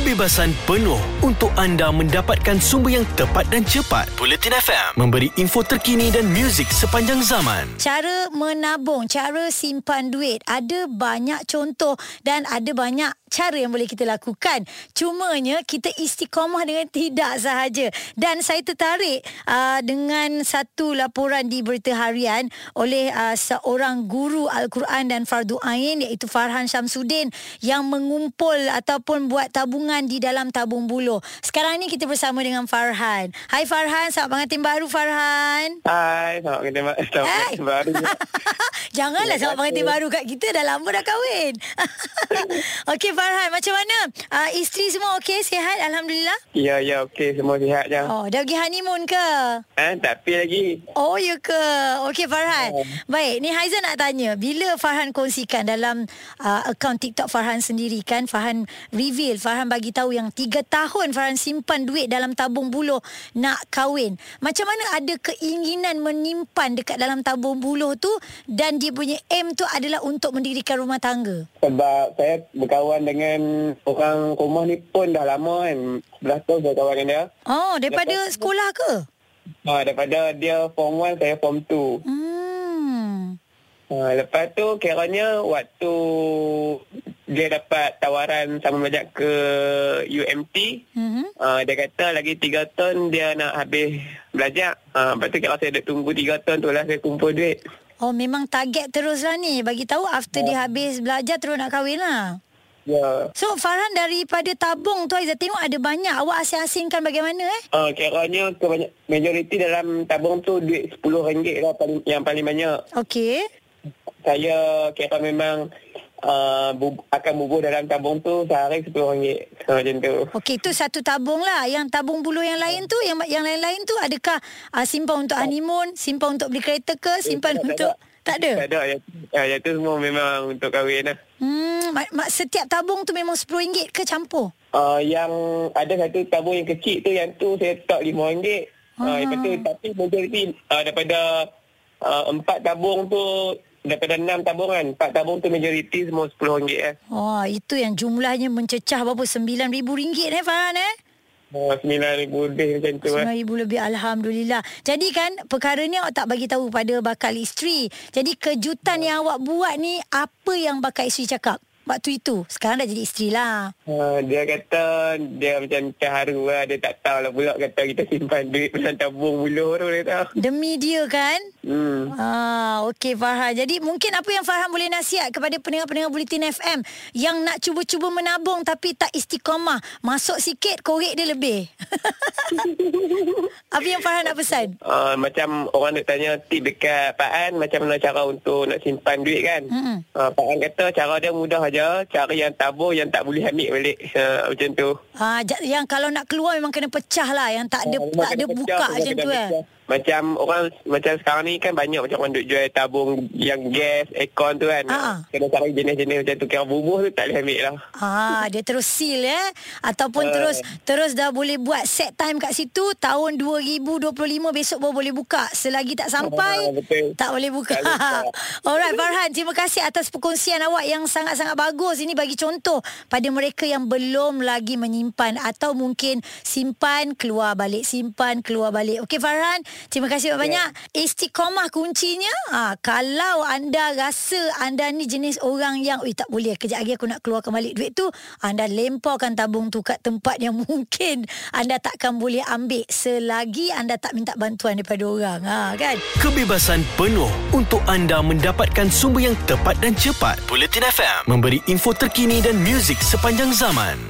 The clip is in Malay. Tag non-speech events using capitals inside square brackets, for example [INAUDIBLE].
Kebebasan penuh untuk anda mendapatkan sumber yang tepat dan cepat. Bulletin FM memberi info terkini dan muzik sepanjang zaman. Cara menabung, cara simpan duit. Ada banyak contoh dan ada banyak cara yang boleh kita lakukan. Cumanya kita istiqamah dengan tidak sahaja. Dan saya tertarik uh, dengan satu laporan di Berita Harian oleh uh, seorang guru Al-Quran dan Fardu Ain iaitu Farhan Syamsuddin yang mengumpul ataupun buat tabungan di dalam tabung buluh. Sekarang ni kita bersama dengan Farhan. Hai Farhan, selamat pengantin baru Farhan. Hai, selamat pengantin baru. Selamat pengantin baru. [LAUGHS] Janganlah selamat pengantin baru kat kita dah lama dah kahwin. [LAUGHS] Okey Farhan, macam mana? Uh, isteri semua okey, sihat alhamdulillah. ya, ya, okey. Semua sihat je. Oh, dah pergi honeymoon ke? Eh, tapi lagi. Oh ya ke? Okey Farhan. Oh. Baik, ni Haizan nak tanya, bila Farhan kongsikan dalam uh, akaun TikTok Farhan sendiri kan, Farhan reveal, Farhan bagi tahu yang 3 tahun Farhan simpan duit dalam tabung buluh nak kahwin. Macam mana ada keinginan menyimpan dekat dalam tabung buluh tu dan dia punya aim tu adalah untuk mendirikan rumah tangga? Sebab saya berkawan dengan orang rumah ni pun dah lama kan. 11 tahun saya kawan dengan dia. Oh, daripada Lepas- sekolah ke? Ha, daripada dia form 1, saya form 2. Hmm. Ha, lepas tu kiranya waktu dia dapat tawaran sama belajar ke UMT. Mhm. Uh, dia kata lagi 3 tahun dia nak habis belajar. Uh, lepas tu kira saya tunggu 3 tahun tu lah saya kumpul duit. Oh memang target terus lah ni Bagi tahu after dia habis belajar Terus nak kahwin lah Ya. So Farhan daripada tabung tu Aizah tengok ada banyak Awak asing-asingkan bagaimana eh Uh, kiranya kebanyak, majoriti dalam tabung tu duit RM10 lah paling, yang paling banyak. Okey Saya kira memang uh, bu, akan bubuh dalam tabung tu sehari RM10. Uh, [LAUGHS] macam tu. Okey itu satu tabung lah Yang tabung bulu yang lain tu Yang yang lain-lain tu Adakah uh, simpan untuk honeymoon Simpan untuk beli kereta ke Simpan tak, tak untuk Tak ada Tak ada. Yang, uh, yang tu semua memang untuk kahwin lah. Hmm, mak, mak, setiap tabung tu memang RM10 ke campur? Uh, yang ada satu tabung yang kecil tu yang tu saya letak RM5. Uh, Ah. lepas tu tapi majoriti uh, daripada uh, empat tabung tu daripada enam tabung kan empat tabung tu majoriti semua RM10 eh. Oh, itu yang jumlahnya mencecah berapa? RM9,000 eh Farhan eh? Uh, RM9,000 lebih macam tu eh. RM9,000 lebih Alhamdulillah. Jadi kan Perkara ni awak tak bagi tahu Pada bakal isteri. Jadi kejutan yang awak buat ni Apa yang bakal isteri cakap Waktu itu Sekarang dah jadi isteri lah Uh, dia kata dia macam terharu lah. Dia tak tahu lah pula kata kita simpan duit dalam tabung buluh tu dia tahu. Demi dia kan Hmm. Ah, okey Farhan. Jadi mungkin apa yang Farhan boleh nasihat kepada pendengar-pendengar Bulletin FM yang nak cuba-cuba menabung tapi tak istiqamah. Masuk sikit korek dia lebih. [LAUGHS] apa yang Farhan nak pesan? Uh, macam orang nak tanya tip dekat Pak An macam mana cara untuk nak simpan duit kan. Mm-mm. Uh, Pak An kata cara dia mudah aja, cara yang tabur yang tak boleh ambil balik uh, macam tu. Ah, ja- yang kalau nak keluar memang kena pecah lah. Yang tak ada Ah, memang tak ada pecah, buka memang macam tu eh. pecah. Macam orang macam sekarang ni kan banyak macam orang duk jual tabung yang gas, aircon tu kan. Ah. Kena cari jenis-jenis macam tu. Kira bubuh tu tak boleh ambil lah. Ah, dia terus seal eh ataupun Ah. terus terus dah boleh buat set time kat situ tahun 2025 besok baru boleh buka. Selagi tak sampai betul. tak boleh buka. Tak buka. [LAUGHS] Alright Farhan, terima kasih atas perkongsian awak yang sangat-sangat bagus. Ini bagi contoh pada mereka yang belum lagi menyimpan atau mungkin simpan keluar balik, simpan keluar balik. Okey Farhan, terima kasih banyak-banyak. Istiqamah kuncinya. Ah, kalau anda rasa anda ni jenis orang yang, "Ui tak boleh, kejap lagi aku nak keluarkan balik duit tu." Anda lemparkan tabung tu kat tempat yang [LAUGHS] mungkin anda takkan boleh ambil selagi anda tak minta bantuan daripada orang. Ha kan? Kebebasan penuh untuk anda mendapatkan sumber yang tepat dan cepat. Bulletin FM memberi info terkini dan muzik sepanjang zaman.